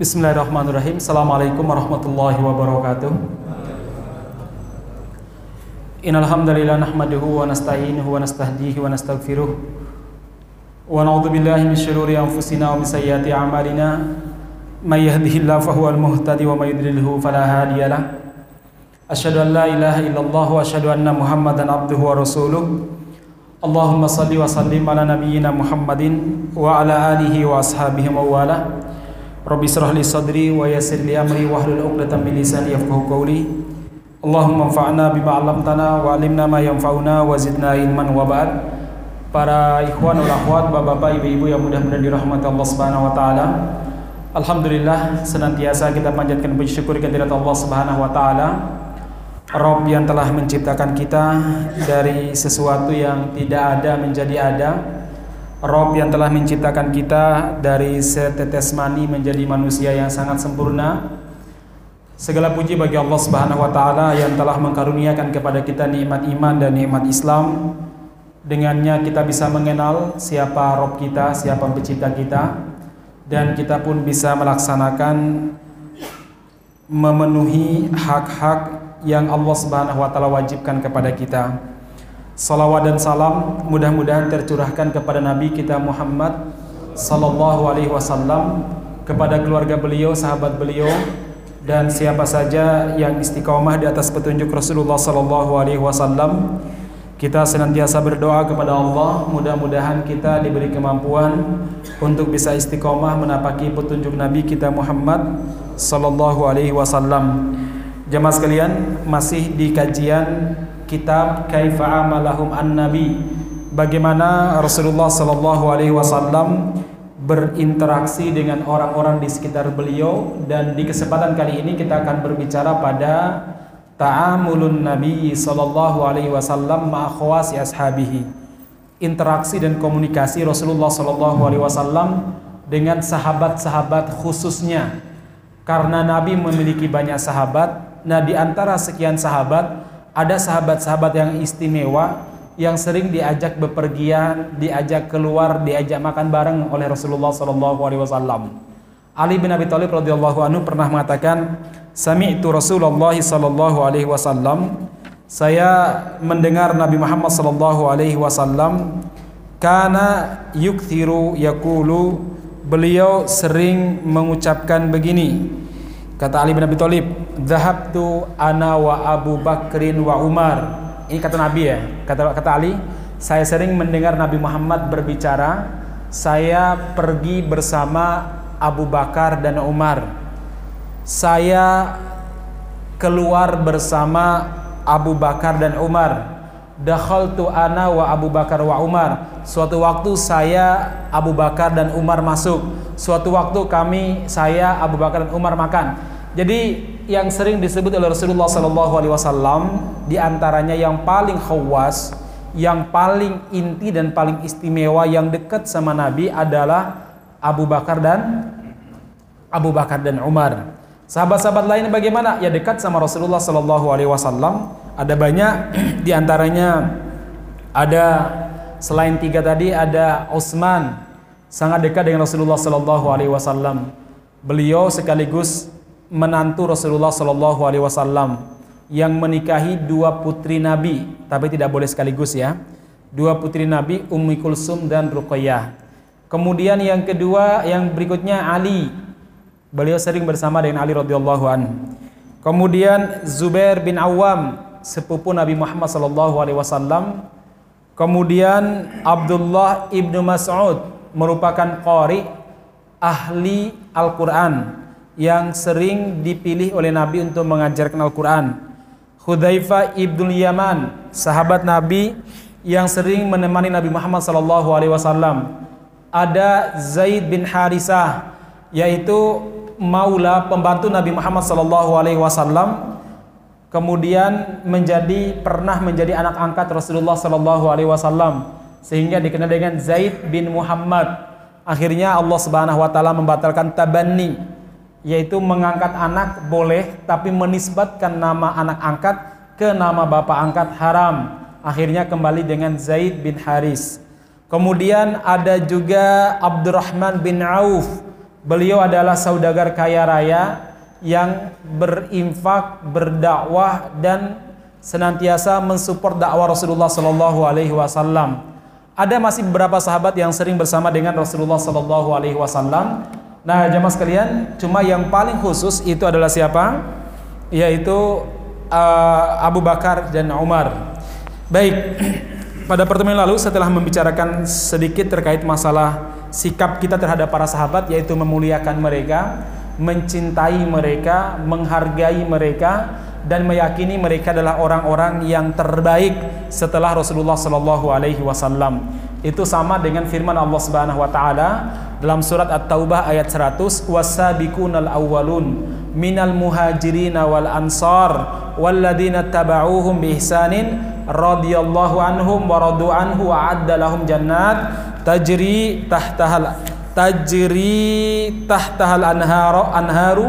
Bismillahirrahmanirrahim. Assalamualaikum warahmatullahi wabarakatuh. Innal hamdalillah nahmaduhu wa nasta'inuhu wa nastahdihi wa nastaghfiruh. Wa na'udzu billahi min shururi anfusina wa min sayyiati a'malina. May yahdihillahu fahuwal muhtadi wa may yudlilhu fala hadiyalah. An la ilaha illallah wa asyhadu anna Muhammadan abduhu wa rasuluh. Allahumma salli wa sallim ala nabiyyina Muhammadin wa ala alihi wa ashabihi wa wala. Rabbi israh li sadri wa yassir li amri wahlul 'uqdatam min lisani yafqahu qawli. Allahumma anfa'na bima 'allamtana wa 'allimna ma yanfa'una wa zidna ilman wa ba'd. Para ikhwan wal akhwat, bapak-bapak, ibu-ibu yang mudah-mudahan dirahmati Allah Subhanahu wa taala. Alhamdulillah senantiasa kita panjatkan puji syukur kehadirat Allah Subhanahu wa taala. Rob yang telah menciptakan kita dari sesuatu yang tidak ada menjadi ada Rob yang telah menciptakan kita dari setetes mani menjadi manusia yang sangat sempurna. Segala puji bagi Allah Subhanahu wa taala yang telah mengkaruniakan kepada kita nikmat iman dan nikmat Islam. Dengannya kita bisa mengenal siapa Rob kita, siapa pencipta kita dan kita pun bisa melaksanakan memenuhi hak-hak yang Allah Subhanahu wa taala wajibkan kepada kita. Salawat dan salam mudah-mudahan tercurahkan kepada Nabi kita Muhammad Sallallahu Alaihi Wasallam kepada keluarga beliau, sahabat beliau dan siapa saja yang istiqomah di atas petunjuk Rasulullah Sallallahu Alaihi Wasallam. Kita senantiasa berdoa kepada Allah, mudah-mudahan kita diberi kemampuan untuk bisa istiqomah menapaki petunjuk Nabi kita Muhammad Sallallahu Alaihi Wasallam. Jemaah sekalian, masih di kajian kitab Kaifa Amalahum An-Nabi. Bagaimana Rasulullah sallallahu alaihi wasallam berinteraksi dengan orang-orang di sekitar beliau. Dan di kesempatan kali ini kita akan berbicara pada ta'amulun Nabi sallallahu alaihi wasallam ma khawasi ashabihi. Interaksi dan komunikasi Rasulullah sallallahu alaihi wasallam dengan sahabat-sahabat khususnya. Karena Nabi memiliki banyak sahabat nah di antara sekian sahabat ada sahabat-sahabat yang istimewa yang sering diajak bepergian, diajak keluar, diajak makan bareng oleh Rasulullah sallallahu alaihi wasallam. Ali bin Abi Thalib radhiyallahu anhu pernah mengatakan, "Sami'tu Rasulullah sallallahu alaihi wasallam" Saya mendengar Nabi Muhammad sallallahu alaihi wasallam kana yukthiru yaqulu beliau sering mengucapkan begini Kata Ali bin Abi Thalib, "Dhahabtu ana wa Abu Bakrin wa Umar." Ini kata Nabi ya. Kata kata Ali, saya sering mendengar Nabi Muhammad berbicara, saya pergi bersama Abu Bakar dan Umar. Saya keluar bersama Abu Bakar dan Umar. Dakhaltu ana wa Abu Bakar wa Umar. Suatu waktu saya Abu Bakar dan Umar masuk. Suatu waktu kami saya Abu Bakar dan Umar makan. Jadi yang sering disebut oleh Rasulullah Sallallahu Alaihi Wasallam di antaranya yang paling khawas, yang paling inti dan paling istimewa yang dekat sama Nabi adalah Abu Bakar dan Abu Bakar dan Umar. Sahabat-sahabat lain bagaimana? Ya dekat sama Rasulullah Sallallahu Alaihi Wasallam. Ada banyak di antaranya ada selain tiga tadi ada Utsman sangat dekat dengan Rasulullah Sallallahu Alaihi Wasallam. Beliau sekaligus menantu Rasulullah Shallallahu Alaihi Wasallam yang menikahi dua putri Nabi, tapi tidak boleh sekaligus ya. Dua putri Nabi, Ummi Kulsum dan Ruqayyah. Kemudian yang kedua, yang berikutnya Ali. Beliau sering bersama dengan Ali radhiyallahu an. Kemudian Zubair bin Awam, sepupu Nabi Muhammad sallallahu alaihi wasallam. Kemudian Abdullah ibnu Mas'ud merupakan qari ahli Al-Qur'an yang sering dipilih oleh Nabi untuk mengajarkan Al-Quran. Hudzaifah ibnu Yaman, sahabat Nabi yang sering menemani Nabi Muhammad SAW. Ada Zaid bin Harisah, yaitu maula pembantu Nabi Muhammad SAW. Kemudian menjadi pernah menjadi anak angkat Rasulullah SAW sehingga dikenal dengan Zaid bin Muhammad. Akhirnya Allah Subhanahu wa taala membatalkan tabanni yaitu mengangkat anak boleh tapi menisbatkan nama anak angkat ke nama bapak angkat haram. Akhirnya kembali dengan Zaid bin Haris. Kemudian ada juga Abdurrahman bin Auf. Beliau adalah saudagar kaya raya yang berinfak, berdakwah dan senantiasa mensupport dakwah Rasulullah Sallallahu Alaihi Wasallam. Ada masih beberapa sahabat yang sering bersama dengan Rasulullah Sallallahu Alaihi Wasallam. Nah, jamaah sekalian, cuma yang paling khusus itu adalah siapa? Yaitu uh, Abu Bakar dan Umar. Baik, pada pertemuan lalu setelah membicarakan sedikit terkait masalah sikap kita terhadap para sahabat yaitu memuliakan mereka, mencintai mereka, menghargai mereka dan meyakini mereka adalah orang-orang yang terbaik setelah Rasulullah Shallallahu alaihi wasallam. Itu sama dengan firman Allah Subhanahu wa taala dalam surat At-Taubah ayat 100, "Wasabiqunal awwalun minal muhajirin wal ansar walladzina tabauhum biihsanin radhiyallahu anhum wa radu anhu wa adda lahum jannat tajri tahtahal tajri tahtahal anharu anharu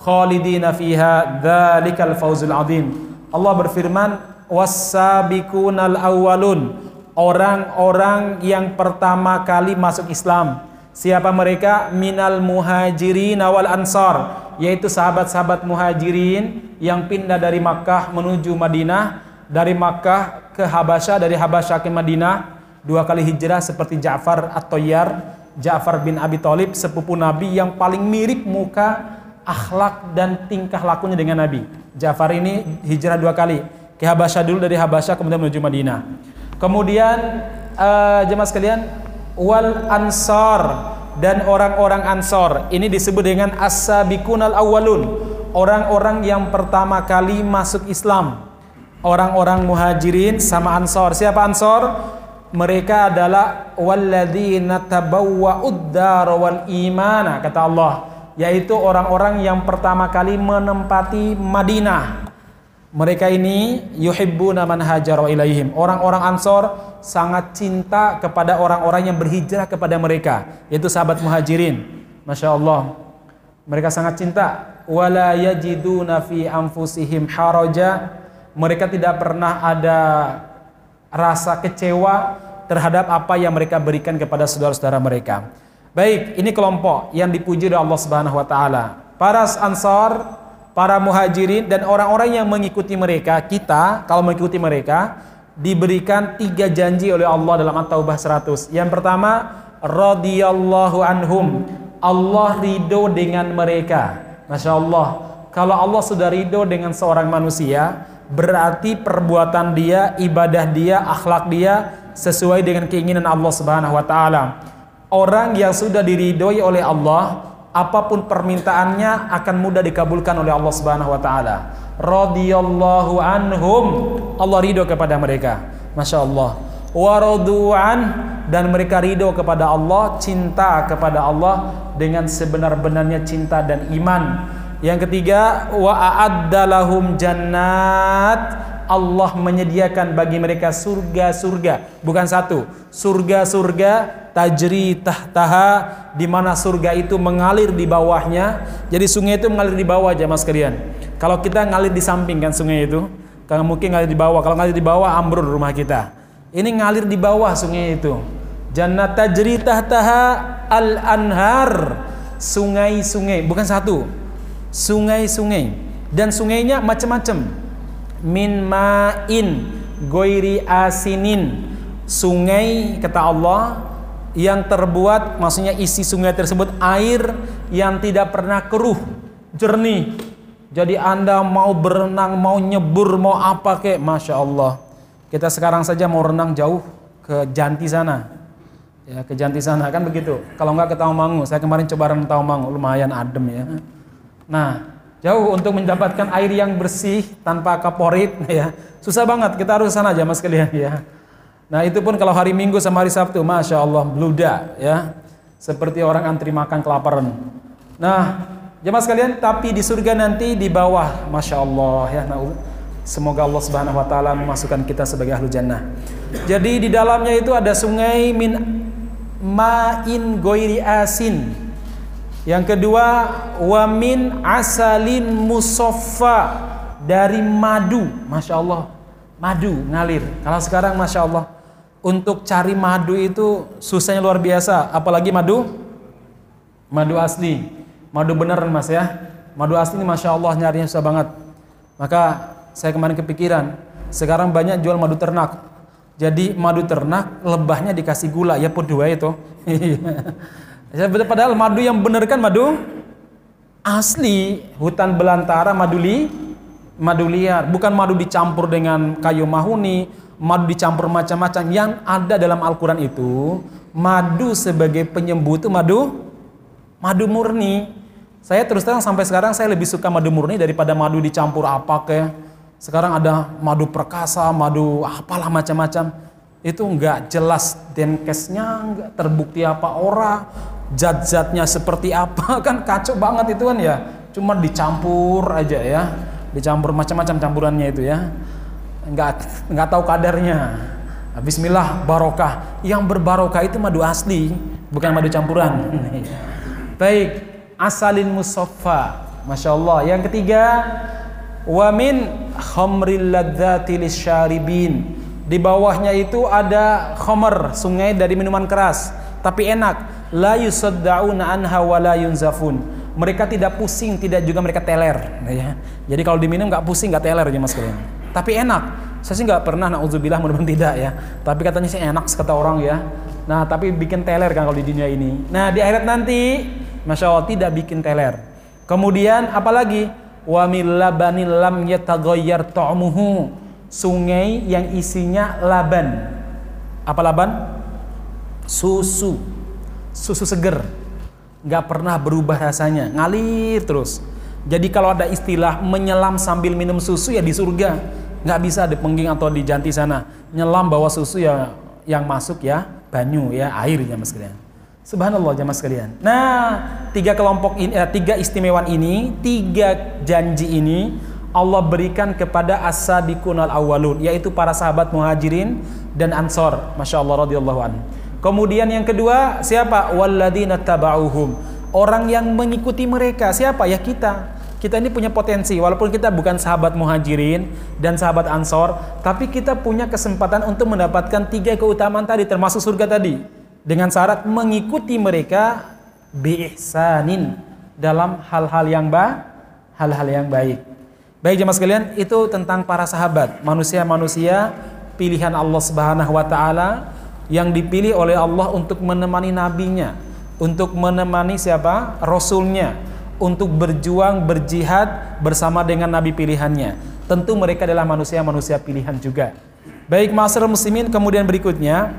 khalidina fiha dzalikal fawzul azim. Allah berfirman wasabiqunal awwalun orang-orang yang pertama kali masuk Islam. Siapa mereka? Minal muhajirin wal ansar, yaitu sahabat-sahabat muhajirin yang pindah dari Makkah menuju Madinah, dari Makkah ke Habasyah, dari Habasyah ke Madinah, dua kali hijrah seperti Ja'far atau Yar, Ja'far bin Abi Thalib, sepupu Nabi yang paling mirip muka akhlak dan tingkah lakunya dengan Nabi. Ja'far ini hijrah dua kali. Ke Habasyah dulu dari Habasyah kemudian menuju Madinah. Kemudian uh, jemaah sekalian wal ansar dan orang-orang ansor ini disebut dengan as-sabiqunal awwalun orang-orang yang pertama kali masuk Islam orang-orang muhajirin sama ansor siapa ansor mereka adalah walladzina tabawwa'ud dar wal imana kata Allah yaitu orang-orang yang pertama kali menempati Madinah. Mereka ini yuhibbuna man hajara ilaihim. Orang-orang Ansor sangat cinta kepada orang-orang yang berhijrah kepada mereka, yaitu sahabat Muhajirin. Masya Allah. Mereka sangat cinta. Wala yajiduna fi anfusihim haraja. Mereka tidak pernah ada rasa kecewa terhadap apa yang mereka berikan kepada saudara-saudara mereka. Baik, ini kelompok yang dipuji oleh Allah Subhanahu wa taala. Para Ansar, para Muhajirin dan orang-orang yang mengikuti mereka, kita kalau mengikuti mereka diberikan tiga janji oleh Allah dalam At-Taubah 100. Yang pertama, radhiyallahu anhum. Allah ridho dengan mereka. Masya Allah. Kalau Allah sudah ridho dengan seorang manusia, berarti perbuatan dia, ibadah dia, akhlak dia sesuai dengan keinginan Allah Subhanahu wa taala. Orang yang sudah diridhoi oleh Allah, apa pun permintaannya akan mudah dikabulkan oleh Allah Subhanahu wa taala. Radhiyallahu anhum. Allah ridho kepada mereka. Masya Allah. Waradu'an dan mereka ridho kepada Allah, cinta kepada Allah dengan sebenar-benarnya cinta dan iman. Yang ketiga, wa a'addalahum jannat Allah menyediakan bagi mereka surga-surga, bukan satu, surga-surga tajri tahtaha di mana surga itu mengalir di bawahnya. Jadi sungai itu mengalir di bawah aja mas sekalian. Kalau kita ngalir di samping kan sungai itu, kalau mungkin ngalir di bawah. Kalau ngalir di bawah ambrul rumah kita. Ini ngalir di bawah sungai itu. Jannat tajri tahtaha al-anhar. Sungai-sungai, bukan satu. Sungai-sungai. Dan sungainya macam-macam. Min ma'in goiri asinin. Sungai kata Allah yang terbuat maksudnya isi sungai tersebut air yang tidak pernah keruh jernih. Jadi anda mau berenang mau nyebur mau apa kek masya Allah. Kita sekarang saja mau renang jauh ke Janti sana. Ya ke Janti sana. Kan begitu? Kalau nggak ke Tawamangu saya kemarin coba renang Tawamangu lumayan adem ya nah Jauh untuk mendapatkan air yang bersih tanpa kaporit ya. Susah banget, kita harus sana aja mas kalian ya. Nah itu pun kalau hari Minggu sama hari Sabtu, Masya Allah, bluda ya. Seperti orang antri makan kelaparan. Nah, jemaah sekalian, tapi di surga nanti di bawah, Masya Allah ya. Nah, semoga Allah Subhanahu Wa Taala memasukkan kita sebagai ahlu jannah. Jadi di dalamnya itu ada sungai min ma'in goiri asin yang kedua, wamin asalin musoffa dari madu. Masya Allah, madu ngalir. Kalau sekarang Masya Allah, untuk cari madu itu susahnya luar biasa. Apalagi madu Madu asli. Madu beneran mas ya. Madu asli ini masya Allah nyarinya susah banget. Maka saya kemarin kepikiran. Sekarang banyak jual madu ternak. Jadi madu ternak lebahnya dikasih gula ya pun dua itu. Ya, padahal madu yang bener kan madu asli. Hutan belantara madu li madu liar. Bukan madu dicampur dengan kayu mahuni madu dicampur macam-macam. Yang ada dalam Al-Quran itu madu sebagai penyembuh itu madu madu murni. Saya terus terang sampai sekarang saya lebih suka madu murni daripada madu dicampur apa ke. Sekarang ada madu perkasa madu apalah macam-macam. Itu enggak jelas denkesnya enggak terbukti apa ora zat-zatnya seperti apa? Kan kacau banget itu kan ya. Cuma dicampur aja ya. Dicampur macam-macam campurannya itu ya. Nggak nggak tahu kadarnya. Bismillah barokah. Yang berbarokah itu madu asli bukan madu campuran. Baik asalin musaffa masya Allah yang ketiga wamin khamril ladzati di bawahnya itu ada khamr sungai dari minuman keras. Tapi enak la yusaddauna anha wa la yunzafun. Mereka tidak pusing, tidak juga mereka teler. Ya. Jadi kalau diminum nggak pusing, nggak teler ya mas kalian. Tapi enak. Saya sih nggak pernah, nauzubillah mudah-mudahan tidak ya. Tapi katanya sih enak kata orang ya. Nah tapi bikin teler kan kalau di dunia ini. Nah di akhirat nanti, masya Allah tidak bikin teler. Kemudian apalagi wa labanil lam yataghayyar ta'muhu. Sungai yang isinya laban. Apa laban? Susu susu seger nggak pernah berubah rasanya ngalir terus jadi kalau ada istilah menyelam sambil minum susu ya di surga nggak bisa di pengging atau di janti sana nyelam bawa susu ya yang masuk ya banyu ya air ya mas kalian Subhanallah jamaah sekalian. Nah, tiga kelompok ini, eh, tiga istimewaan ini, tiga janji ini Allah berikan kepada as-sabiqun al-awwalun, yaitu para sahabat muhajirin dan ansor. Masya Allah radhiyallahu anhu. Kemudian yang kedua siapa? Walladzina taba'uhum. Orang yang mengikuti mereka. Siapa? Ya kita. Kita ini punya potensi walaupun kita bukan sahabat muhajirin dan sahabat ansor, tapi kita punya kesempatan untuk mendapatkan tiga keutamaan tadi termasuk surga tadi dengan syarat mengikuti mereka biihsanin dalam hal-hal yang ba hal-hal yang baik. Baik jemaah sekalian, itu tentang para sahabat, manusia-manusia pilihan Allah Subhanahu wa taala yang dipilih oleh Allah untuk menemani nabinya, untuk menemani siapa? Rasulnya, untuk berjuang, berjihad bersama dengan nabi pilihannya. Tentu mereka adalah manusia-manusia pilihan juga. Baik masyarakat muslimin kemudian berikutnya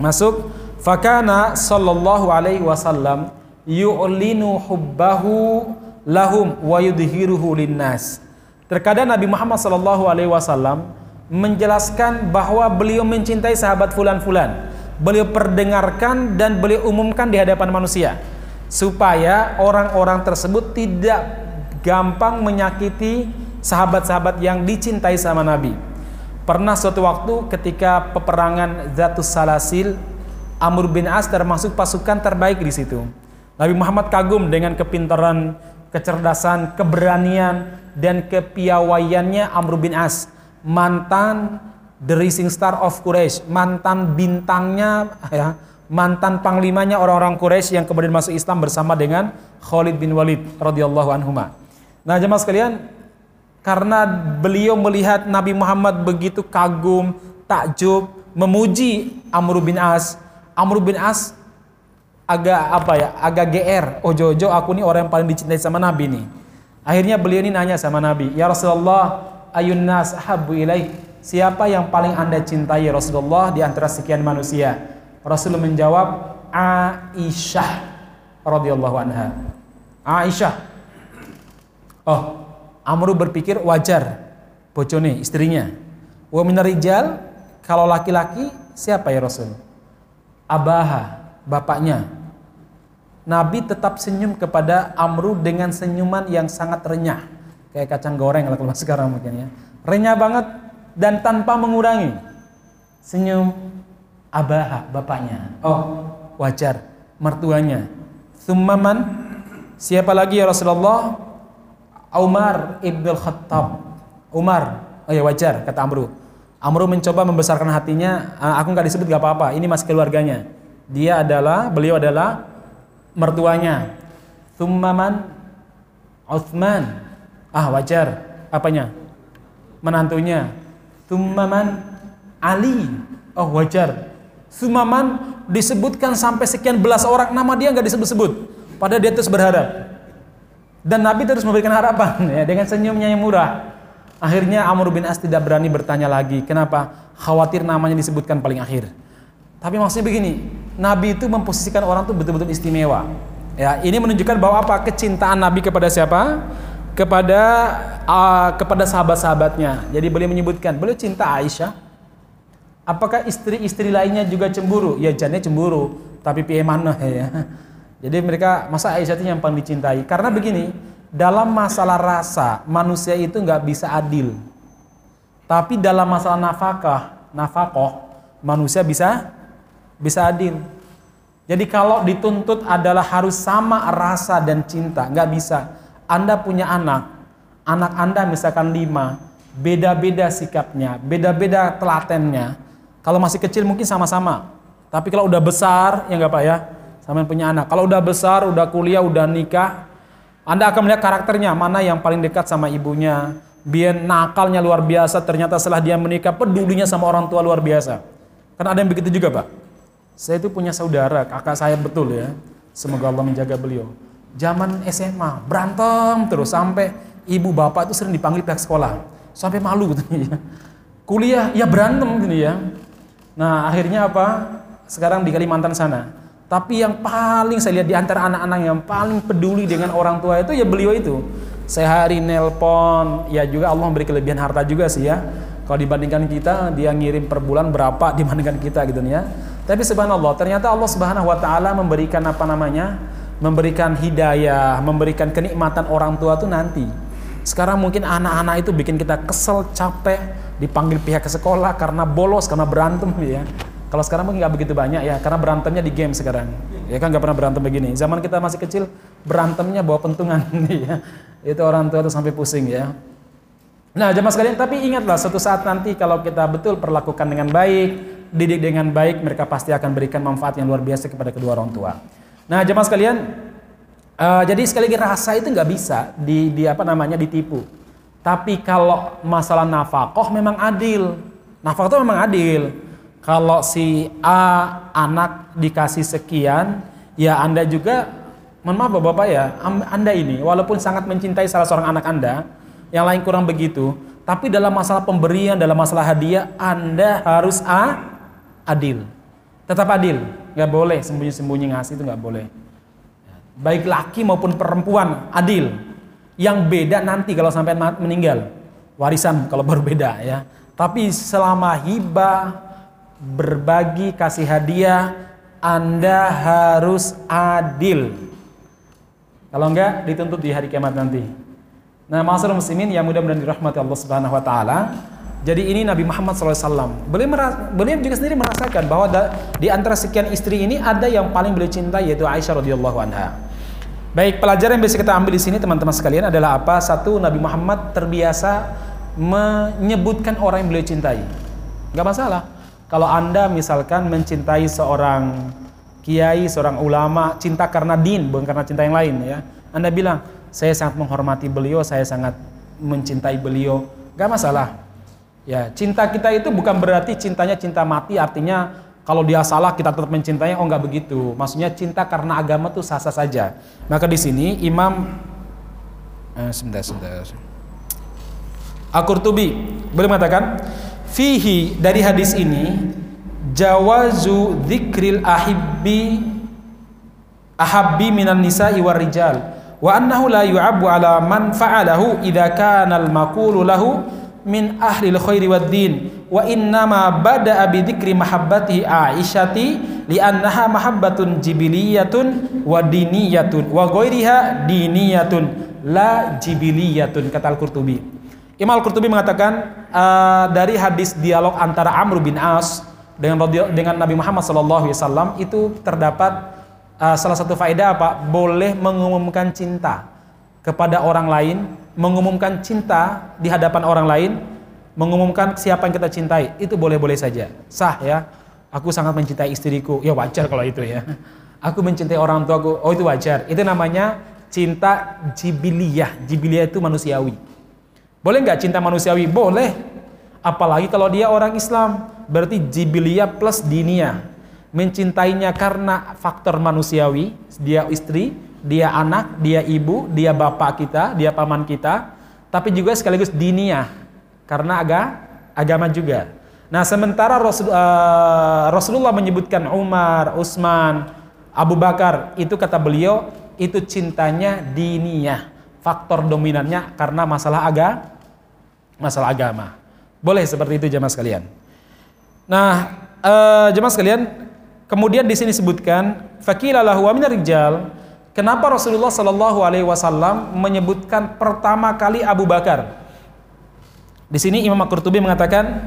masuk fakana sallallahu alaihi wasallam yu'linu hubbahu lahum wa yudhiruhu linnas. Terkadang Nabi Muhammad sallallahu alaihi wasallam menjelaskan bahwa beliau mencintai sahabat fulan-fulan. Beliau perdengarkan dan beliau umumkan di hadapan manusia supaya orang-orang tersebut tidak gampang menyakiti sahabat-sahabat yang dicintai sama Nabi. Pernah suatu waktu ketika peperangan Zatus Salasil, Amr bin As termasuk pasukan terbaik di situ. Nabi Muhammad kagum dengan kepintaran, kecerdasan, keberanian, dan kepiawaiannya Amr bin As mantan the rising star of Quraisy, mantan bintangnya ya, mantan panglimanya orang-orang Quraisy yang kemudian masuk Islam bersama dengan Khalid bin Walid radhiyallahu anhu. Nah, jemaah sekalian, karena beliau melihat Nabi Muhammad begitu kagum, takjub, memuji Amr bin As. Amr bin As agak apa ya, agak GR. Oh Jojo, aku nih orang yang paling dicintai sama Nabi nih. Akhirnya beliau ini nanya sama Nabi, "Ya Rasulullah, ayun nas ilaih. Siapa yang paling anda cintai Rasulullah di antara sekian manusia? Rasul menjawab Aisyah radhiyallahu anha. Aisyah. Oh Amru berpikir wajar. Bojone istrinya. Wa minarijal kalau laki-laki siapa ya Rasul? Abaha bapaknya. Nabi tetap senyum kepada Amru dengan senyuman yang sangat renyah kayak kacang goreng kalau sekarang mungkin ya. Renyah banget dan tanpa mengurangi. Senyum abaha bapaknya. Oh wajar. Mertuanya. Summaman siapa lagi ya Rasulullah? Umar ibn Khattab. Umar. Oh ya wajar kata Amru. Amru mencoba membesarkan hatinya. Ah, aku nggak disebut gak apa-apa. Ini masih keluarganya. Dia adalah beliau adalah mertuanya. Thummaman Uthman. Ah, wajar. Apanya? Menantunya. Thummaman Ali. Oh, wajar. Sumaman disebutkan sampai sekian belas orang nama dia nggak disebut-sebut. Padahal dia terus berharap. Dan Nabi terus memberikan harapan ya dengan senyumnya yang murah. Akhirnya Amr bin As tidak berani bertanya lagi. Kenapa? Khawatir namanya disebutkan paling akhir. Tapi maksudnya begini, Nabi itu memposisikan orang itu betul-betul istimewa. Ya, ini menunjukkan bahwa apa? Kecintaan Nabi kepada siapa? Kepada uh, kepada sahabat-sahabatnya. Jadi beliau menyebutkan, beliau cinta Aisyah, Apakah istri-istri lainnya juga cemburu? Ya jadinya cemburu, tapi piye mana ya. Jadi mereka masa Aisyah itu yang paling dicintai. Karena begini, dalam masalah rasa manusia itu nggak bisa adil. Tapi dalam masalah nafkah, nafkah manusia bisa bisa adil. Jadi kalau dituntut adalah harus sama rasa dan cinta, nggak bisa. Anda punya anak, anak Anda misalkan lima, beda-beda sikapnya, beda-beda telatennya, kalau masih kecil mungkin sama-sama. Tapi kalau udah besar, ya nggak Pak ya, sama yang punya anak. Kalau udah besar, udah kuliah, udah nikah, Anda akan melihat karakternya, mana yang paling dekat sama ibunya. Biar nakalnya luar biasa, ternyata setelah dia menikah, pedulinya sama orang tua luar biasa. Karena ada yang begitu juga Pak. Saya itu punya saudara, kakak saya betul ya. Semoga Allah menjaga beliau. Zaman SMA, berantem terus, sampai ibu bapak itu sering dipanggil pihak sekolah. Sampai malu gitu ya. Kuliah, ya berantem gini ya Nah, akhirnya apa? Sekarang di Kalimantan sana. Tapi yang paling saya lihat di antara anak-anak yang paling peduli dengan orang tua itu ya beliau itu. Sehari nelpon, ya juga Allah memberi kelebihan harta juga sih ya. Kalau dibandingkan kita, dia ngirim per bulan berapa dibandingkan kita gitu ya. Tapi subhanallah, ternyata Allah Subhanahu wa taala memberikan apa namanya? Memberikan hidayah, memberikan kenikmatan orang tua itu nanti. Sekarang mungkin anak-anak itu bikin kita kesel, capek, dipanggil pihak ke sekolah karena bolos karena berantem ya. Kalau sekarang mungkin nggak begitu banyak ya karena berantemnya di game sekarang. Ya kan nggak pernah berantem begini. Zaman kita masih kecil berantemnya bawa pentungan ya. Itu orang tua tuh sampai pusing ya. Nah jemaah sekalian tapi ingatlah suatu saat nanti kalau kita betul perlakukan dengan baik didik dengan baik mereka pasti akan berikan manfaat yang luar biasa kepada kedua orang tua nah jemaah sekalian uh, jadi sekali lagi rasa itu nggak bisa di, di apa namanya ditipu tapi kalau masalah nafkah memang adil. Nafkah itu memang adil. Kalau si A anak dikasih sekian, ya Anda juga, mohon maaf Bapak ya, Anda ini walaupun sangat mencintai salah seorang anak Anda, yang lain kurang begitu, tapi dalam masalah pemberian, dalam masalah hadiah, Anda harus A, adil. Tetap adil, nggak boleh sembunyi-sembunyi ngasih itu nggak boleh. Baik laki maupun perempuan, adil yang beda nanti kalau sampai meninggal. Warisan kalau baru beda ya. Tapi selama hibah, berbagi, kasih hadiah, Anda harus adil. Kalau enggak dituntut di hari kiamat nanti. Nah, masalah muslimin yang mudah-mudahan dirahmati Allah Subhanahu wa taala. Jadi ini Nabi Muhammad SAW. Beliau, beliau juga sendiri merasakan bahwa di antara sekian istri ini ada yang paling beliau cintai yaitu Aisyah radhiyallahu anha. Baik, pelajaran yang bisa kita ambil di sini teman-teman sekalian adalah apa? Satu, Nabi Muhammad terbiasa menyebutkan orang yang beliau cintai. Gak masalah. Kalau Anda misalkan mencintai seorang kiai, seorang ulama, cinta karena din, bukan karena cinta yang lain ya. Anda bilang, saya sangat menghormati beliau, saya sangat mencintai beliau. Gak masalah. Ya, cinta kita itu bukan berarti cintanya cinta mati, artinya kalau dia salah kita tetap mencintainya. Oh enggak begitu. Maksudnya cinta karena agama tuh sah-sah saja. Maka di sini Imam eh, sebentar sebentar. Al-Qurtubi boleh mengatakan fihi dari hadis ini jawazu dzikril ahibbi ahabbi minan nisa'i war rijal wa annahu la yu'abu ala man fa'alahu idza kana al-maqulu lahu min ahli khairi wad din wa innama bada bi dzikri mahabbati aisyati li annaha mahabbatun jibiliyatun wa diniyatun wa ghairiha diniyatun la jibiliyatun kata Al-Qurtubi. Imam Al-Qurtubi mengatakan uh, dari hadis dialog antara Amr bin As dengan dengan Nabi Muhammad sallallahu alaihi wasallam itu terdapat uh, salah satu faedah apa? Boleh mengumumkan cinta kepada orang lain mengumumkan cinta di hadapan orang lain, mengumumkan siapa yang kita cintai, itu boleh-boleh saja. Sah ya. Aku sangat mencintai istriku. Ya wajar kalau itu ya. Aku mencintai orang tuaku. Oh itu wajar. Itu namanya cinta jibiliyah. Jibiliyah itu manusiawi. Boleh nggak cinta manusiawi? Boleh. Apalagi kalau dia orang Islam. Berarti jibiliyah plus dinia. Mencintainya karena faktor manusiawi. Dia istri, dia anak, dia ibu, dia bapak kita, dia paman kita. Tapi juga sekaligus dinia. Karena agak agama juga. Nah sementara Rasul, uh, Rasulullah menyebutkan Umar, Utsman, Abu Bakar itu kata beliau itu cintanya diniyah faktor dominannya karena masalah aga masalah agama boleh seperti itu jemaah sekalian nah uh, jemaah sekalian kemudian di sini sebutkan fakilalahu wa rijal kenapa Rasulullah Shallallahu alaihi wasallam menyebutkan pertama kali Abu Bakar? Di sini Imam Al-Qurtubi mengatakan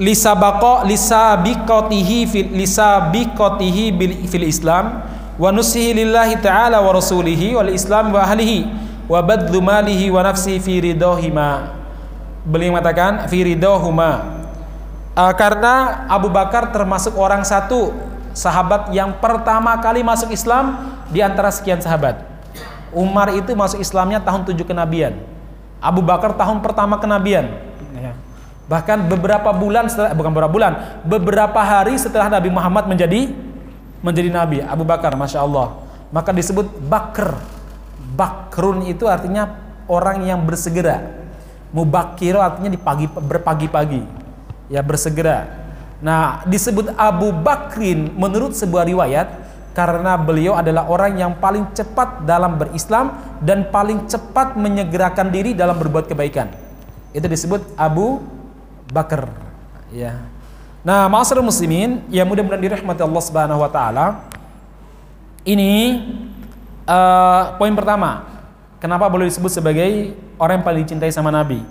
lisabaqo lisabiqatihi fil lisabiqatihi bil fil Islam wa nusihi lillahi ta'ala wa rasulihi wal Islam wa ahlihi wa badlu malihi wa nafsi fi ridahima beliau mengatakan fi ridahuma uh, karena Abu Bakar termasuk orang satu sahabat yang pertama kali masuk Islam di antara sekian sahabat Umar itu masuk Islamnya tahun 7 kenabian Abu Bakar tahun pertama kenabian ya. Bahkan beberapa bulan setelah bukan beberapa bulan, beberapa hari setelah Nabi Muhammad menjadi menjadi nabi, Abu Bakar, masya Allah. Maka disebut Bakr. Bakrun itu artinya orang yang bersegera. Mubakir artinya di pagi berpagi-pagi. Ya bersegera. Nah, disebut Abu Bakrin menurut sebuah riwayat karena beliau adalah orang yang paling cepat dalam berislam dan paling cepat menyegerakan diri dalam berbuat kebaikan. Itu disebut Abu Bakar. Ya. Nah ma'asyiral muslimin yang mudah-mudahan dirahmati Allah Subhanahu wa taala. Ini uh, poin pertama. Kenapa boleh disebut sebagai orang yang paling dicintai sama Nabi?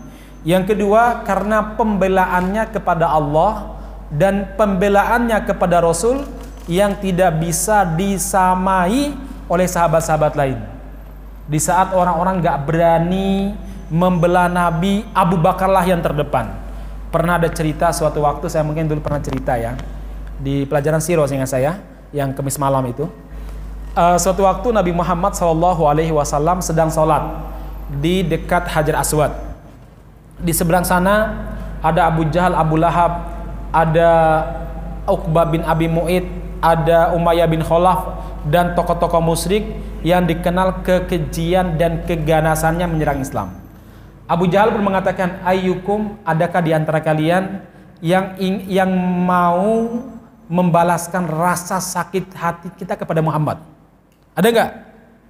Yang kedua karena pembelaannya kepada Allah dan pembelaannya kepada Rasul yang tidak bisa disamai oleh sahabat-sahabat lain. Di saat orang-orang gak berani membela Nabi, Abu Bakarlah yang terdepan. Pernah ada cerita suatu waktu saya mungkin dulu pernah cerita ya di pelajaran siro sehingga saya yang kemis malam itu. Uh, suatu waktu Nabi Muhammad Wasallam sedang sholat di dekat Hajar Aswad. Di seberang sana ada Abu Jahal Abu Lahab ada Uqbah bin Abi Mu'id ada Umayyah bin Khalaf dan tokoh-tokoh musyrik yang dikenal kekejian dan keganasannya menyerang Islam Abu Jahal pun mengatakan, "Ayyukum, adakah di antara kalian yang yang mau membalaskan rasa sakit hati kita kepada Muhammad?" Ada enggak?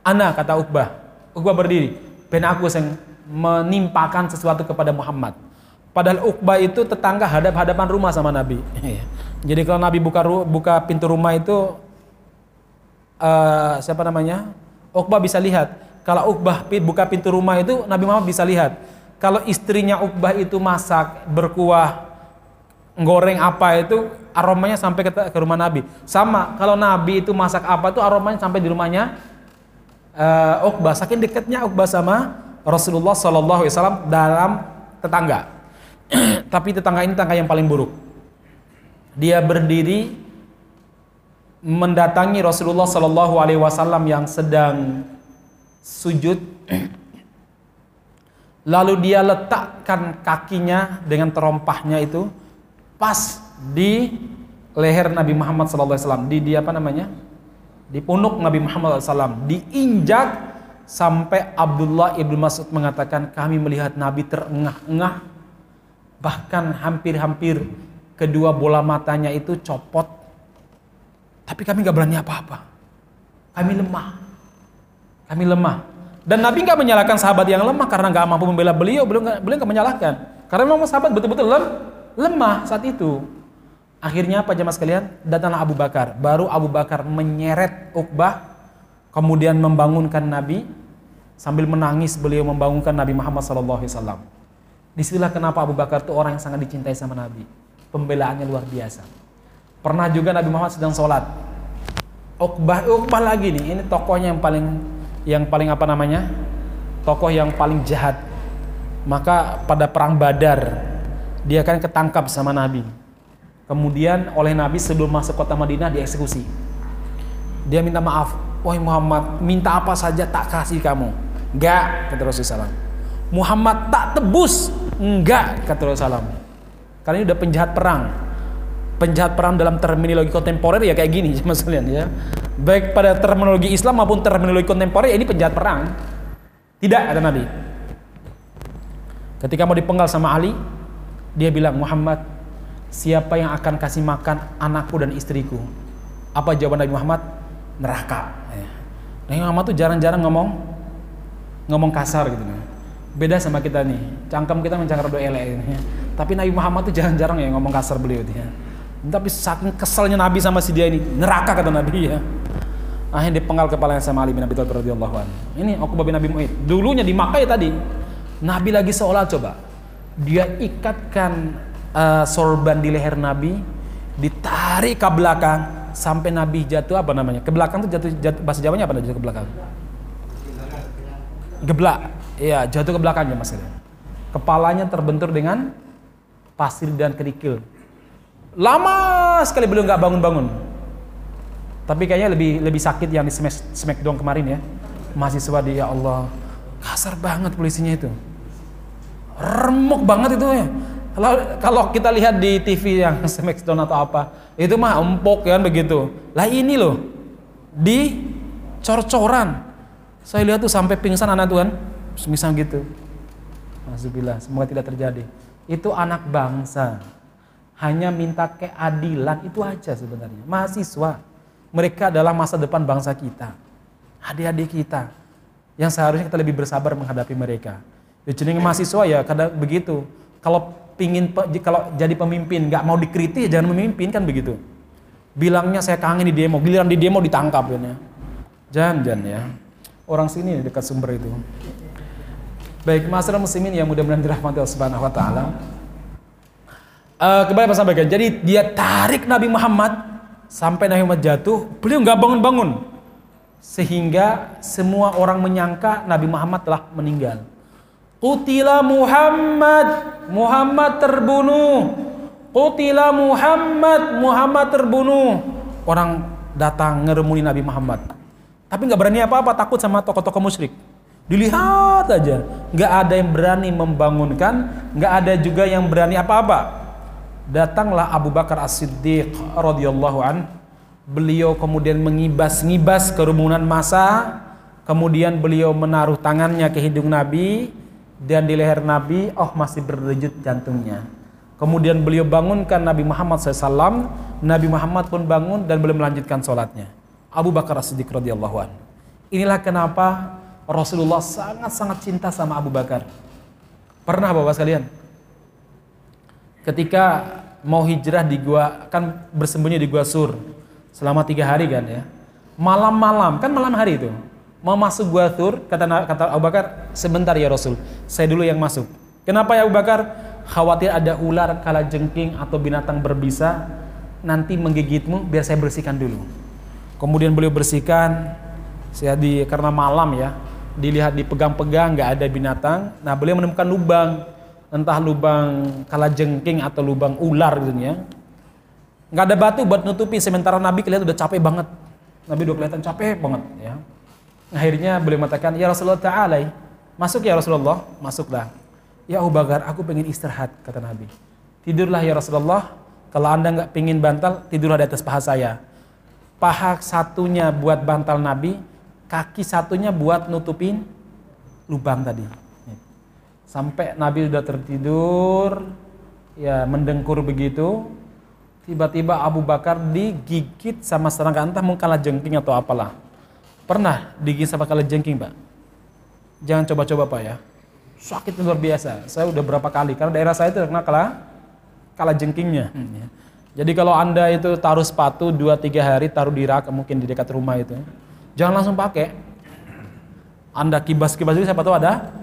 Ana kata Uqbah. Uqbah berdiri, "Ben aku yang menimpakan sesuatu kepada Muhammad." Padahal Uqbah itu tetangga hadap-hadapan rumah sama Nabi. Jadi kalau Nabi buka buka pintu rumah itu uh, siapa namanya? Uqbah bisa lihat kalau Uqbah buka pintu rumah itu Nabi Muhammad bisa lihat. Kalau istrinya Uqbah itu masak berkuah goreng apa itu aromanya sampai ke, ke rumah Nabi. Sama kalau Nabi itu masak apa itu aromanya sampai di rumahnya uh, Uqbah. Saking dekatnya Uqbah sama Rasulullah Shallallahu Alaihi Wasallam dalam tetangga. Tapi tetangga ini tetangga yang paling buruk. Dia berdiri mendatangi Rasulullah Shallallahu Alaihi Wasallam yang sedang sujud. Lalu dia letakkan kakinya dengan terompahnya itu pas di leher Nabi Muhammad SAW di, di apa namanya? Di punuk Nabi Muhammad SAW diinjak sampai Abdullah ibnu Mas'ud mengatakan kami melihat Nabi terengah-engah bahkan hampir-hampir kedua bola matanya itu copot tapi kami nggak berani apa-apa kami lemah kami lemah. Dan Nabi nggak menyalahkan sahabat yang lemah karena nggak mampu membela beliau, beliau beliau nggak menyalahkan. Karena memang sahabat betul-betul lem, lemah saat itu. Akhirnya apa jemaah sekalian? Datanglah Abu Bakar. Baru Abu Bakar menyeret Uqbah, kemudian membangunkan Nabi sambil menangis beliau membangunkan Nabi Muhammad SAW. Di situlah kenapa Abu Bakar itu orang yang sangat dicintai sama Nabi. Pembelaannya luar biasa. Pernah juga Nabi Muhammad sedang sholat. Uqbah, Uqbah lagi nih, ini tokohnya yang paling yang paling apa namanya tokoh yang paling jahat maka pada perang Badar dia akan ketangkap sama Nabi kemudian oleh Nabi sebelum masuk kota Madinah dieksekusi Dia minta maaf. Wahai Muhammad, minta apa saja tak kasih kamu. Enggak, kata Rasulullah. Muhammad tak tebus. Enggak, kata Rasulullah. Karena ini udah penjahat perang. Penjahat perang dalam terminologi kontemporer ya kayak gini, mas kalian ya. Baik pada terminologi Islam maupun terminologi kontemporer ya ini penjahat perang. Tidak ada Nabi. Ketika mau dipenggal sama Ali, dia bilang, Muhammad, siapa yang akan kasih makan anakku dan istriku? Apa jawaban Nabi Muhammad? Neraka. Ya. Nabi Muhammad tuh jarang-jarang ngomong ngomong kasar gitu. Beda sama kita nih, cangkem kita mencangkar doa elek. Ya. Tapi Nabi Muhammad tuh jarang-jarang ya ngomong kasar beliau. Ya. Tapi saking keselnya Nabi sama si dia ini, neraka kata Nabi ya. Akhirnya dipenggal kepalanya sama Ali bin Abi Thalib radhiyallahu anhu. Ini aku bin Nabi Mu'id. Dulunya di Makkah ya tadi. Nabi lagi sholat coba. Dia ikatkan uh, sorban di leher Nabi, ditarik ke belakang sampai Nabi jatuh apa namanya? Ke belakang tuh jatuh, jatuh bahasa Jawanya apa jatuh ke belakang? Geblak. Iya, jatuh ke belakangnya Mas. Kepalanya terbentur dengan pasir dan kerikil. Lama sekali belum nggak bangun-bangun. Tapi kayaknya lebih lebih sakit yang di smash, smackdown kemarin ya. Mahasiswa dia ya Allah kasar banget polisinya itu. Remuk banget itu ya. Kalau kalau kita lihat di TV yang smackdown atau apa, itu mah empuk kan begitu. Lah ini loh di cor-coran. Saya lihat tuh sampai pingsan anak tuhan, misal gitu. Alhamdulillah, semoga tidak terjadi. Itu anak bangsa hanya minta keadilan itu aja sebenarnya. Mahasiswa, mereka adalah masa depan bangsa kita, adik-adik kita, yang seharusnya kita lebih bersabar menghadapi mereka. Ya, jadi mahasiswa ya kadang begitu. Kalau pingin kalau jadi pemimpin nggak mau dikritik ya jangan memimpin kan begitu. Bilangnya saya kangen di demo, giliran di demo ditangkap ya. Jangan jangan ya. Orang sini dekat sumber itu. Baik, masyarakat muslimin yang mudah-mudahan dirahmati Allah Subhanahu wa taala. Uh, kembali saya sampaikan. Jadi dia tarik Nabi Muhammad sampai Nabi Muhammad jatuh, beliau nggak bangun-bangun. Sehingga semua orang menyangka Nabi Muhammad telah meninggal. Qutila Muhammad, Muhammad terbunuh. Qutila Muhammad, Muhammad terbunuh. Orang datang ngeremuni Nabi Muhammad. Tapi nggak berani apa-apa, takut sama tokoh-tokoh musyrik. Dilihat aja, nggak ada yang berani membangunkan, nggak ada juga yang berani apa-apa. Datanglah Abu Bakar As-Siddiq radhiyallahu an. Beliau kemudian mengibas-ngibas kerumunan massa kemudian beliau menaruh tangannya ke hidung Nabi dan di leher Nabi oh masih berdenyut jantungnya. Kemudian beliau bangunkan Nabi Muhammad SAW Nabi Muhammad pun bangun dan beliau melanjutkan sholatnya. Abu Bakar As-Siddiq radhiyallahu an. Inilah kenapa Rasulullah sangat-sangat cinta sama Abu Bakar. Pernah bapak sekalian? Ketika mau hijrah di gua kan bersembunyi di gua sur selama tiga hari kan ya. Malam-malam kan malam hari itu. Mau masuk gua sur kata kata Abu Bakar sebentar ya Rasul saya dulu yang masuk. Kenapa ya Abu Bakar? Khawatir ada ular kala jengking atau binatang berbisa. Nanti menggigitmu biar saya bersihkan dulu. Kemudian beliau bersihkan saya di karena malam ya dilihat dipegang-pegang nggak ada binatang nah beliau menemukan lubang entah lubang kalajengking atau lubang ular gitu ya. Nggak ada batu buat nutupi sementara Nabi kelihatan udah capek banget. Nabi udah kelihatan capek banget ya. Akhirnya beliau mengatakan, "Ya Rasulullah taala, masuk ya Rasulullah." Masuklah. "Ya Abu Bakar, aku pengen istirahat," kata Nabi. "Tidurlah ya Rasulullah. Kalau Anda nggak pengen bantal, tidurlah di atas paha saya." Paha satunya buat bantal Nabi, kaki satunya buat nutupin lubang tadi. Sampai Nabi sudah tertidur, ya mendengkur begitu. Tiba-tiba Abu Bakar digigit sama serangga entah mungkin kalah jengking atau apalah. Pernah digigit sama kalah jengking, Pak? Jangan coba-coba, Pak ya. Sakit luar biasa. Saya udah berapa kali karena daerah saya itu kena kalah kalah jengkingnya. Hmm, ya. Jadi kalau Anda itu taruh sepatu 2 3 hari taruh di rak mungkin di dekat rumah itu. Jangan langsung pakai. Anda kibas-kibas itu siapa tahu ada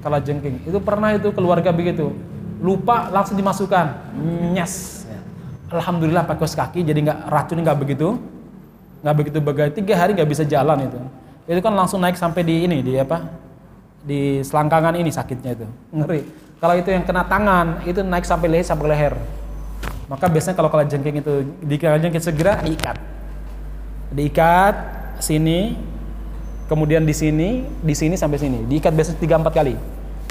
kala jengking. Itu pernah itu keluarga begitu. Lupa langsung dimasukkan. Nyes. Alhamdulillah pakai kaos kaki jadi nggak racun nggak begitu nggak begitu bagai tiga hari nggak bisa jalan itu itu kan langsung naik sampai di ini di apa di selangkangan ini sakitnya itu ngeri kalau itu yang kena tangan itu naik sampai leher sampai leher maka biasanya kalau kala jengking itu di kala jengking segera diikat Diikat sini, kemudian di sini, di sini sampai sini. Diikat biasanya tiga empat kali.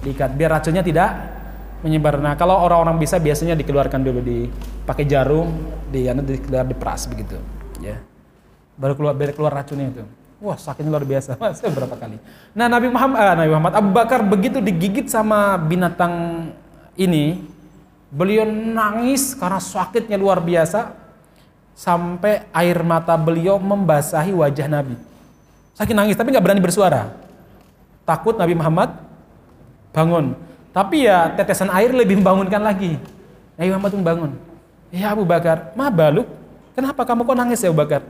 Diikat biar racunnya tidak menyebar. Nah, kalau orang-orang bisa biasanya dikeluarkan dulu dipakai jarum, di anu dikeluar diperas begitu, ya. Baru keluar biar keluar racunnya itu. Wah, sakitnya luar biasa. Saya berapa kali. Nah, Nabi Muhammad, ah, Nabi Muhammad Abu Bakar begitu digigit sama binatang ini, beliau nangis karena sakitnya luar biasa sampai air mata beliau membasahi wajah Nabi. Sakit nangis tapi nggak berani bersuara. Takut Nabi Muhammad bangun. Tapi ya tetesan air lebih membangunkan lagi. Nabi Muhammad pun bangun. Ya Abu Bakar, ma baluk? Kenapa kamu kok nangis ya Abu Bakar?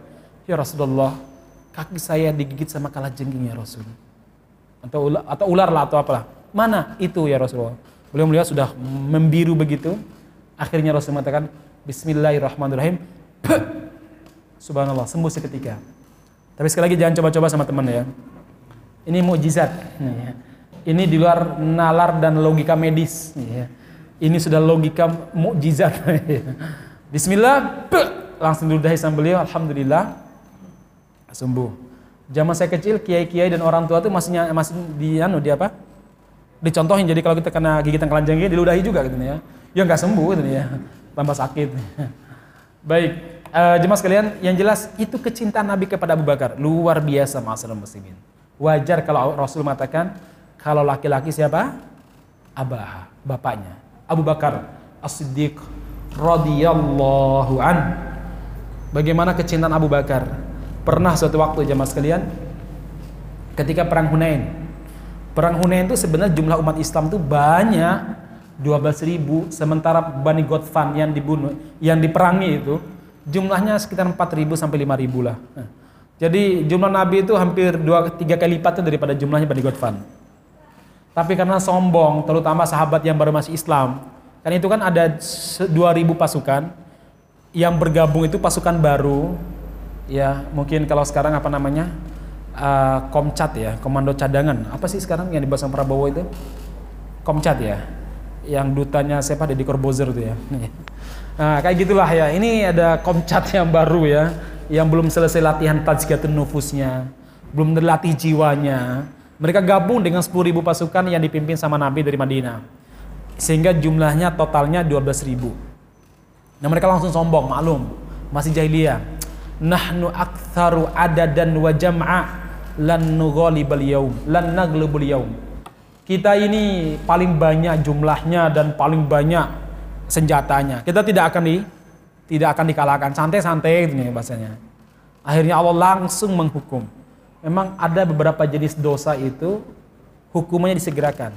Ya Rasulullah, kaki saya digigit sama kala jengking ya Rasul. Atau ular, atau ular lah atau apalah. Mana itu ya Rasulullah? Beliau melihat sudah membiru begitu. Akhirnya Rasul mengatakan Bismillahirrahmanirrahim. Subhanallah, sembuh seketika. Tapi sekali lagi jangan coba-coba sama teman ya. Ini mukjizat. Ya. Ini di luar nalar dan logika medis. Ya. Ini sudah logika mukjizat. Bismillah, langsung diludahi sama beliau. Alhamdulillah, sembuh. Zaman saya kecil kiai-kiai dan orang tua tuh masih masih di anu di apa? Dicontohin jadi kalau kita kena gigitan kelanjang ini diludahi juga gitu ya. Ya nggak sembuh gitu ya. Tambah sakit. Baik, uh, jemaah sekalian, yang jelas itu kecintaan Nabi kepada Abu Bakar luar biasa masalah muslimin. Wajar kalau Rasul mengatakan kalau laki-laki siapa? Abah, bapaknya. Abu Bakar As-Siddiq radhiyallahu an. Bagaimana kecintaan Abu Bakar? Pernah suatu waktu jamaah sekalian ketika perang Hunain. Perang Hunain itu sebenarnya jumlah umat Islam itu banyak 12 ribu sementara Bani Godfan yang dibunuh yang diperangi itu jumlahnya sekitar 4 ribu sampai 5 ribu lah. Jadi jumlah Nabi itu hampir dua tiga kali lipatnya daripada jumlahnya Bani Godfan. Tapi karena sombong, terutama sahabat yang baru masih Islam, kan itu kan ada 2000 pasukan yang bergabung itu pasukan baru ya mungkin kalau sekarang apa namanya uh, Komcat ya komando cadangan apa sih sekarang yang dibahas sama Prabowo itu Komcat ya yang dutanya siapa? Deddy Corbuzier itu ya. Nah kayak gitulah ya. Ini ada Komcat yang baru ya yang belum selesai latihan tazkiyatun nufusnya belum terlatih jiwanya. Mereka gabung dengan 10.000 pasukan yang dipimpin sama Nabi dari Madinah. Sehingga jumlahnya totalnya 12.000 nah mereka langsung sombong maklum masih jahiliyah. Nahnu aktsaru adadan wa jam'a lan nughalibal yaum lan naglubul yaum kita ini paling banyak jumlahnya dan paling banyak senjatanya. Kita tidak akan di tidak akan dikalahkan. Santai-santai gitu nih bahasanya. Akhirnya Allah langsung menghukum. Memang ada beberapa jenis dosa itu hukumannya disegerakan.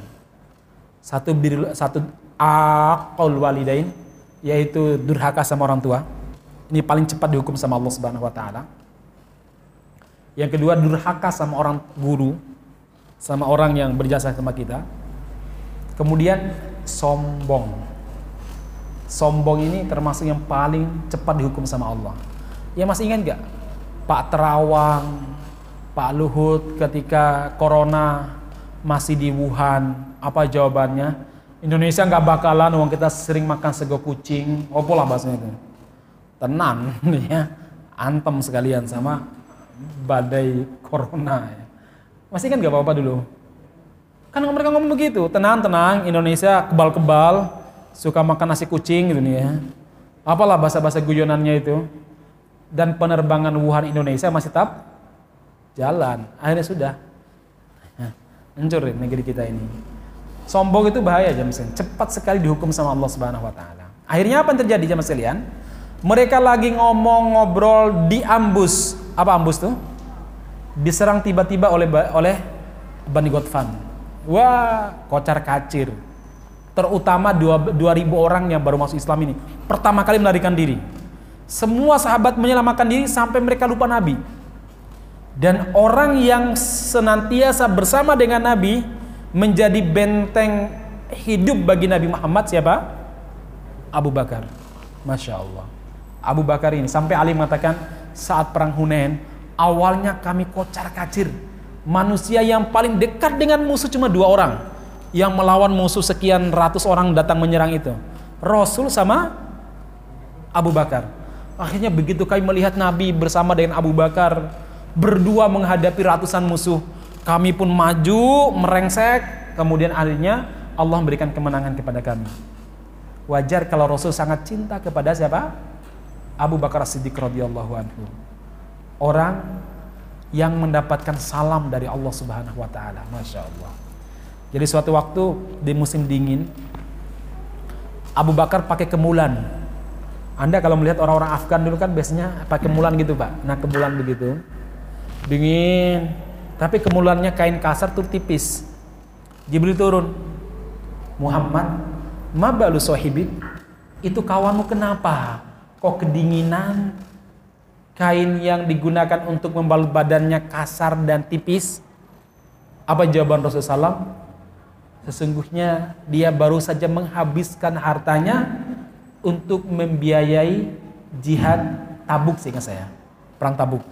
Satu bir, satu aqal walidain yaitu durhaka sama orang tua. Ini paling cepat dihukum sama Allah Subhanahu wa taala. Yang kedua durhaka sama orang guru, sama orang yang berjasa sama kita. Kemudian sombong. Sombong ini termasuk yang paling cepat dihukum sama Allah. Ya masih ingat gak? Pak Terawang, Pak Luhut ketika corona masih di Wuhan, apa jawabannya? Indonesia nggak bakalan uang kita sering makan sego kucing, opo lah bahasanya itu tenan ya antem sekalian sama badai corona ya. Masih kan gak apa-apa dulu? Kan mereka ngomong begitu, tenang-tenang Indonesia kebal-kebal, suka makan nasi kucing gitu nih ya. Apalah bahasa-bahasa guyonannya itu. Dan penerbangan Wuhan Indonesia masih tetap jalan. Akhirnya sudah. Nah, hancur ya negeri kita ini. Sombong itu bahaya jam Cepat sekali dihukum sama Allah Subhanahu wa taala. Akhirnya apa yang terjadi jam sekalian? Mereka lagi ngomong ngobrol di ambus. Apa ambus tuh? Diserang tiba-tiba oleh oleh Bani Godfan. Wah, kocar kacir. Terutama 2000 orang yang baru masuk Islam ini. Pertama kali melarikan diri. Semua sahabat menyelamatkan diri sampai mereka lupa Nabi. Dan orang yang senantiasa bersama dengan Nabi menjadi benteng hidup bagi Nabi Muhammad siapa? Abu Bakar. Masya Allah. Abu Bakar ini sampai Ali mengatakan saat perang Hunain awalnya kami kocar kacir manusia yang paling dekat dengan musuh cuma dua orang yang melawan musuh sekian ratus orang datang menyerang itu Rasul sama Abu Bakar Akhirnya begitu kami melihat Nabi bersama dengan Abu Bakar berdua menghadapi ratusan musuh, kami pun maju merengsek, kemudian akhirnya Allah memberikan kemenangan kepada kami. Wajar kalau Rasul sangat cinta kepada siapa? Abu Bakar Siddiq radhiyallahu anhu. Orang yang mendapatkan salam dari Allah Subhanahu wa taala. Masya Allah. Jadi suatu waktu di musim dingin Abu Bakar pakai kemulan. Anda kalau melihat orang-orang Afgan dulu kan biasanya pakai kemulan gitu, Pak. Nah, kemulan begitu. Dingin. Tapi kemulannya kain kasar tuh tipis. Jibril turun. Muhammad, mabalu sohibik. Itu kawanmu kenapa? Kok kedinginan? Kain yang digunakan untuk membalut badannya kasar dan tipis? Apa jawaban Rasulullah SAW? Sesungguhnya dia baru saja menghabiskan hartanya untuk membiayai jihad tabuk sehingga saya. Perang tabuk.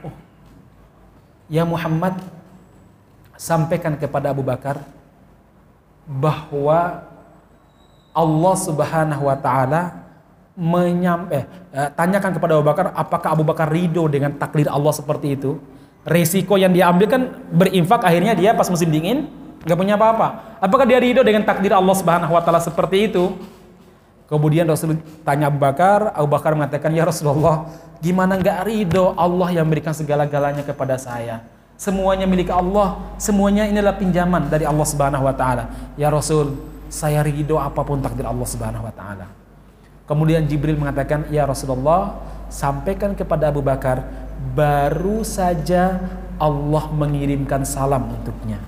Oh. Ya Muhammad, sampaikan kepada Abu Bakar bahwa Allah Subhanahu wa taala menyampe eh, tanyakan kepada Abu Bakar apakah Abu Bakar ridho dengan takdir Allah seperti itu? Resiko yang dia ambil kan berinfak akhirnya dia pas musim dingin nggak punya apa-apa. Apakah dia ridho dengan takdir Allah Subhanahu wa taala seperti itu? Kemudian Rasul tanya Abu Bakar Abu Bakar mengatakan ya Rasulullah gimana nggak ridho Allah yang memberikan segala-galanya kepada saya? Semuanya milik Allah semuanya inilah pinjaman dari Allah Subhanahu wa taala. Ya Rasul saya ridho apa pun takdir Allah Subhanahu wa taala Kemudian Jibril mengatakan, "Ya Rasulullah, sampaikan kepada Abu Bakar, baru saja Allah mengirimkan salam untuknya."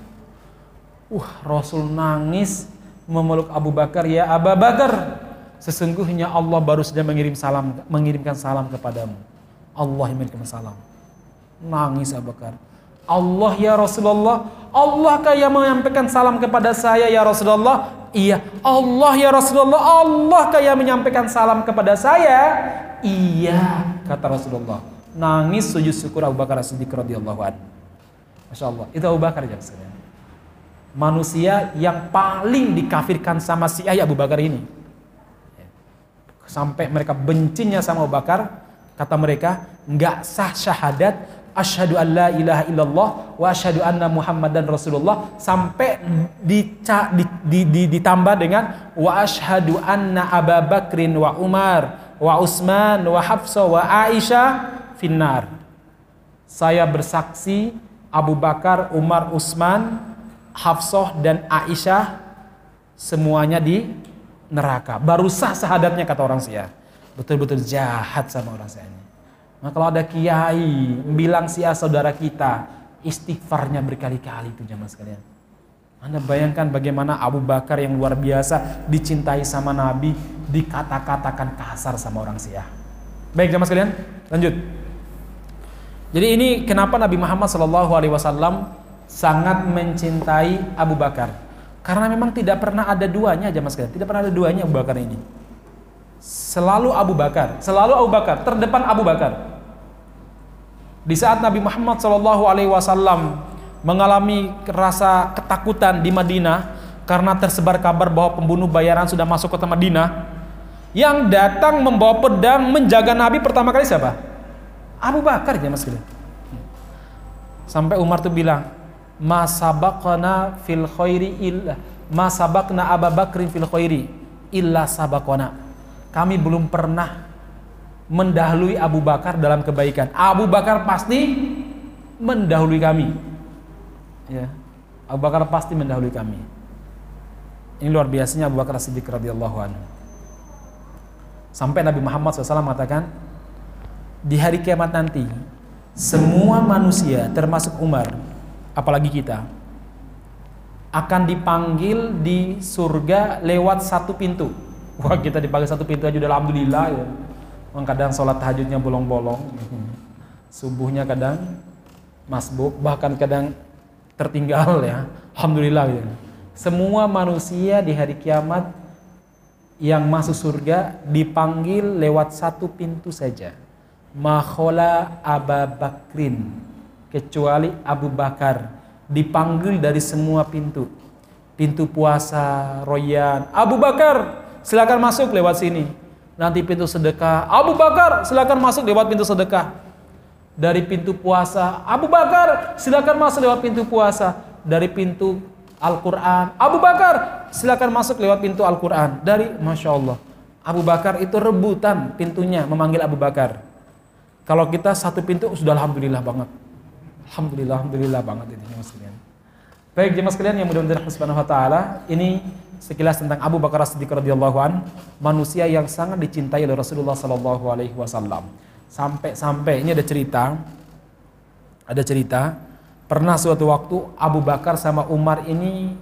Uh, Rasul nangis memeluk Abu Bakar, "Ya Abu Bakar, sesungguhnya Allah baru saja mengirim salam mengirimkan salam kepadamu." Allah yang mengirimkan salam. Nangis Abu Bakar. Allah ya Rasulullah, Allah kayak menyampaikan salam kepada saya ya Rasulullah. Iya, Allah ya Rasulullah, Allah kayak menyampaikan salam kepada saya. Iya, kata Rasulullah. Nangis sujud syukur Abu Bakar Siddiq radhiyallahu anhu. Masya Allah, itu Abu Bakar ya Manusia yang paling dikafirkan sama si ayah Abu Bakar ini. Sampai mereka bencinya sama Abu Bakar, kata mereka, nggak sah syahadat asyhadu an la ilaha illallah wa asyhadu anna muhammadan rasulullah sampai dica, di, di, di, ditambah dengan wa asyhadu anna Abu Bakrin wa Umar wa Utsman wa Hafsah wa Aisyah finnar saya bersaksi Abu Bakar, Umar, Utsman, Hafsah dan Aisyah semuanya di neraka. Baru sah sahadatnya kata orang Syiah. Betul-betul jahat sama orang Syiah. Nah kalau ada kiai bilang si saudara kita, istighfarnya berkali-kali itu jamaah sekalian. Anda bayangkan bagaimana Abu Bakar yang luar biasa dicintai sama Nabi dikata-katakan kasar sama orang Syiah. Baik jamaah sekalian, lanjut. Jadi ini kenapa Nabi Muhammad SAW sangat mencintai Abu Bakar. Karena memang tidak pernah ada duanya jamaah sekalian, tidak pernah ada duanya Abu Bakar ini. Selalu Abu Bakar, selalu Abu Bakar, terdepan Abu Bakar. Di saat Nabi Muhammad SAW mengalami rasa ketakutan di Madinah karena tersebar kabar bahwa pembunuh bayaran sudah masuk kota Madinah, yang datang membawa pedang menjaga Nabi pertama kali siapa? Abu Bakar ya Mas Sampai Umar tuh bilang, "Ma sabaqana fil khairi illa ma sabaqna Abu Bakrin fil khairi illa sabaqana." Kami belum pernah mendahului Abu Bakar dalam kebaikan. Abu Bakar pasti mendahului kami. Ya. Abu Bakar pasti mendahului kami. Ini luar biasanya Abu Bakar Siddiq radhiyallahu anhu. Sampai Nabi Muhammad SAW mengatakan, di hari kiamat nanti, semua manusia termasuk Umar, apalagi kita, akan dipanggil di surga lewat satu pintu. Wah kita dipanggil satu pintu aja udah alhamdulillah ya. Kadang sholat tahajudnya bolong-bolong, subuhnya kadang masbuk, bahkan kadang tertinggal ya. Alhamdulillah gitu. Semua manusia di hari kiamat yang masuk surga dipanggil lewat satu pintu saja. Mahola Abu Bakrin kecuali Abu Bakar dipanggil dari semua pintu. Pintu puasa, royan, Abu Bakar silakan masuk lewat sini nanti pintu sedekah. Abu Bakar silakan masuk lewat pintu sedekah. Dari pintu puasa, Abu Bakar silakan masuk lewat pintu puasa. Dari pintu Al-Quran, Abu Bakar silakan masuk lewat pintu Al-Quran. Dari Masya Allah, Abu Bakar itu rebutan pintunya memanggil Abu Bakar. Kalau kita satu pintu sudah Alhamdulillah banget. Alhamdulillah, Alhamdulillah banget ini. Baik jemaah sekalian yang mudah-mudahan Subhanahu wa taala, ini sekilas tentang Abu Bakar Siddiq radhiyallahu an, manusia yang sangat dicintai oleh Rasulullah sallallahu alaihi wasallam. Sampai-sampai ini ada cerita ada cerita pernah suatu waktu Abu Bakar sama Umar ini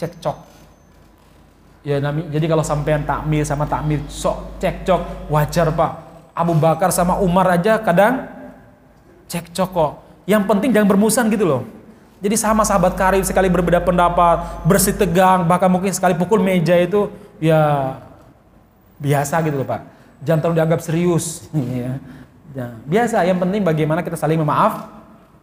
cekcok. Ya nami, jadi kalau sampean takmir sama takmir sok cekcok wajar Pak. Abu Bakar sama Umar aja kadang cekcok kok. Yang penting jangan bermusan gitu loh. Jadi sama sahabat karib sekali berbeda pendapat, bersih tegang, bahkan mungkin sekali pukul meja itu ya biasa gitu loh Pak. Jangan terlalu dianggap serius. ya. Ya, biasa, yang penting bagaimana kita saling memaaf,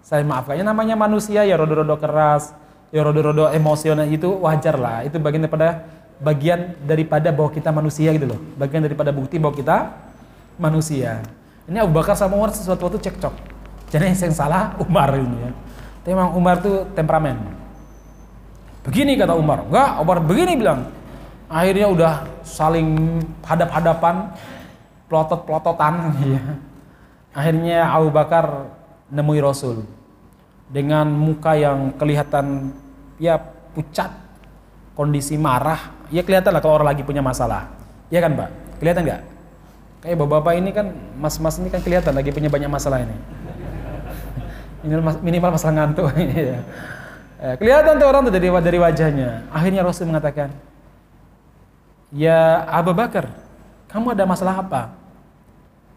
saling maafkannya namanya manusia ya rodo-rodo keras, ya rodo-rodo emosional itu wajar lah. Itu bagian daripada bagian daripada bahwa kita manusia gitu loh. Bagian daripada bukti bahwa kita manusia. Ini Abu Bakar sama Umar sesuatu waktu cekcok. Jadi yang salah Umar ini ya. Tapi memang Umar tuh temperamen. Begini kata Umar, enggak, Umar begini bilang. Akhirnya udah saling hadap-hadapan, pelotot-pelototan ya. Akhirnya Abu Bakar nemui Rasul dengan muka yang kelihatan ya pucat, kondisi marah. Ya kelihatan lah kalau orang lagi punya masalah. Ya kan, Pak? Kelihatan nggak? Kayak bapak-bapak ini kan, mas-mas ini kan kelihatan lagi punya banyak masalah ini minimal masalah ngantuk. Iya. Eh, kelihatan tuh orang tuh dari, dari wajahnya. Akhirnya Rasul mengatakan, Ya Abu Bakar, kamu ada masalah apa?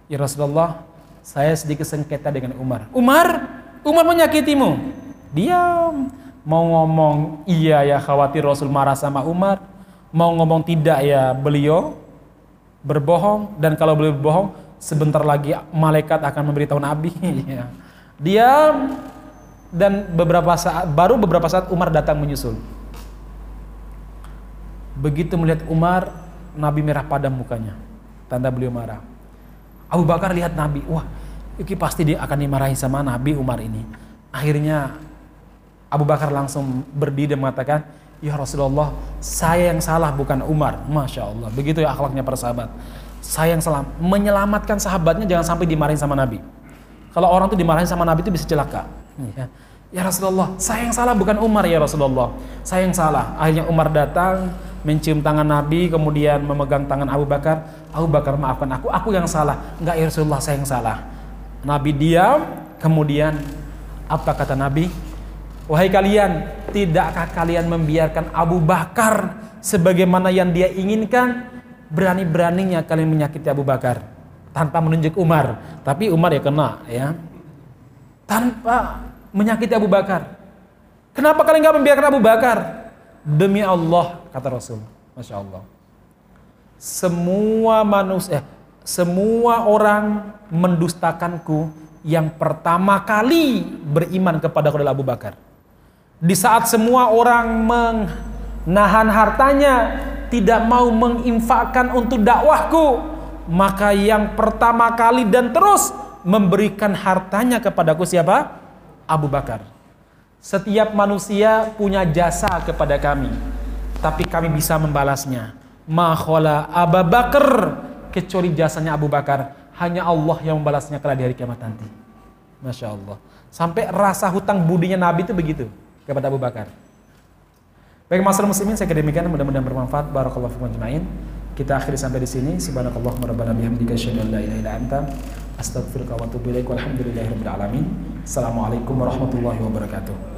Ya Rasulullah, saya sedikit sengketa dengan Umar. Umar, Umar menyakitimu. Diam. Mau ngomong iya ya khawatir Rasul marah sama Umar. Mau ngomong tidak ya beliau berbohong. Dan kalau beliau berbohong, sebentar lagi malaikat akan memberitahu Nabi. Diam dan beberapa saat baru beberapa saat Umar datang menyusul. Begitu melihat Umar, Nabi merah padam mukanya. Tanda beliau marah. Abu Bakar lihat Nabi, wah, ini pasti dia akan dimarahi sama Nabi Umar ini. Akhirnya Abu Bakar langsung berdiri dan mengatakan, Ya Rasulullah, saya yang salah bukan Umar. Masya Allah, begitu ya akhlaknya para sahabat. Saya yang salah, menyelamatkan sahabatnya jangan sampai dimarahin sama Nabi. Kalau orang tuh dimarahin sama Nabi itu bisa celaka. Ya. ya Rasulullah, saya yang salah bukan Umar ya Rasulullah. Saya yang salah. Akhirnya Umar datang, mencium tangan Nabi, kemudian memegang tangan Abu Bakar. Abu Bakar maafkan aku, aku yang salah. Enggak ya Rasulullah, saya yang salah. Nabi diam, kemudian apa kata Nabi? Wahai kalian, tidakkah kalian membiarkan Abu Bakar sebagaimana yang dia inginkan? Berani-beraninya kalian menyakiti Abu Bakar tanpa menunjuk Umar, tapi Umar ya kena ya. Tanpa menyakiti Abu Bakar. Kenapa kalian nggak membiarkan Abu Bakar? Demi Allah kata Rasul. Masya Allah. Semua manusia, eh, semua orang mendustakanku yang pertama kali beriman kepada adalah Abu Bakar. Di saat semua orang menahan hartanya, tidak mau menginfakkan untuk dakwahku, maka yang pertama kali dan terus memberikan hartanya kepadaku siapa? Abu Bakar. Setiap manusia punya jasa kepada kami, tapi kami bisa membalasnya. Makhola Abu Bakar kecuali jasanya Abu Bakar, hanya Allah yang membalasnya kelak di hari kiamat nanti. Masya Allah. Sampai rasa hutang budinya Nabi itu begitu kepada Abu Bakar. Baik masalah muslimin saya kira demikian mudah-mudahan bermanfaat. Barakallahu ajma'in. Kita akhiri sampai di sini. Subhanakallahumma rabbana bihamdika asyhadu an la ilaha illa anta astaghfiruka wa atubu ilaik. Walhamdulillahirabbil alamin. Assalamualaikum warahmatullahi wabarakatuh.